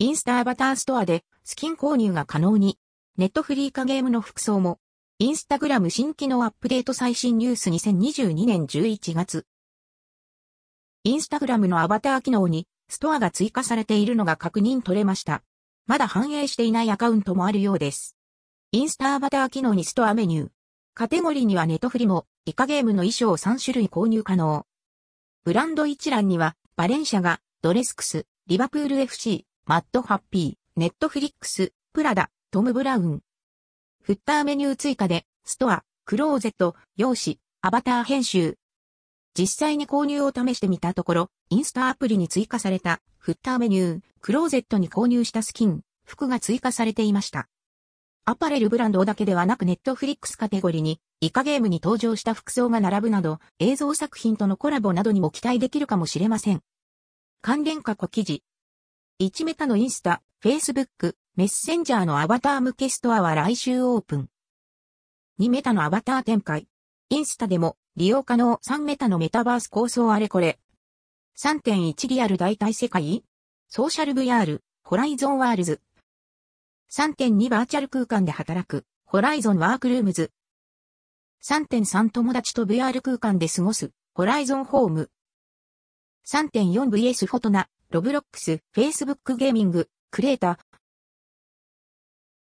インスタアバターストアでスキン購入が可能に。ネットフリー化ゲームの服装も。インスタグラム新機能アップデート最新ニュース2022年11月。インスタグラムのアバター機能にストアが追加されているのが確認取れました。まだ反映していないアカウントもあるようです。インスタアバター機能にストアメニュー。カテゴリーにはネットフリも、イカゲームの衣装を3種類購入可能。ブランド一覧には、バレンシャガ、ドレスエックス、リバプール FC、マッドハッピー、ネットフリックス、プラダ、トム・ブラウン。フッターメニュー追加で、ストア、クローゼット、容姿、アバター編集。実際に購入を試してみたところ、インスタアプリに追加された、フッターメニュー、クローゼットに購入したスキン、服が追加されていました。アパレルブランドだけではなくネットフリックスカテゴリーに、イカゲームに登場した服装が並ぶなど、映像作品とのコラボなどにも期待できるかもしれません。関連過去記事。1メタのインスタ、Facebook、メッセンジャーのアバター向けストアは来週オープン。2メタのアバター展開。インスタでも利用可能3メタのメタバース構想あれこれ。3.1リアル代替世界ソーシャル VR、 Horizon Worlds。3.2バーチャル空間で働く、 Horizon Workrooms。3.3友達と VR 空間で過ごす、 Horizon Home。3.4vs フォトナ、ロブロックス、フェイスブックゲーミング、クレーター、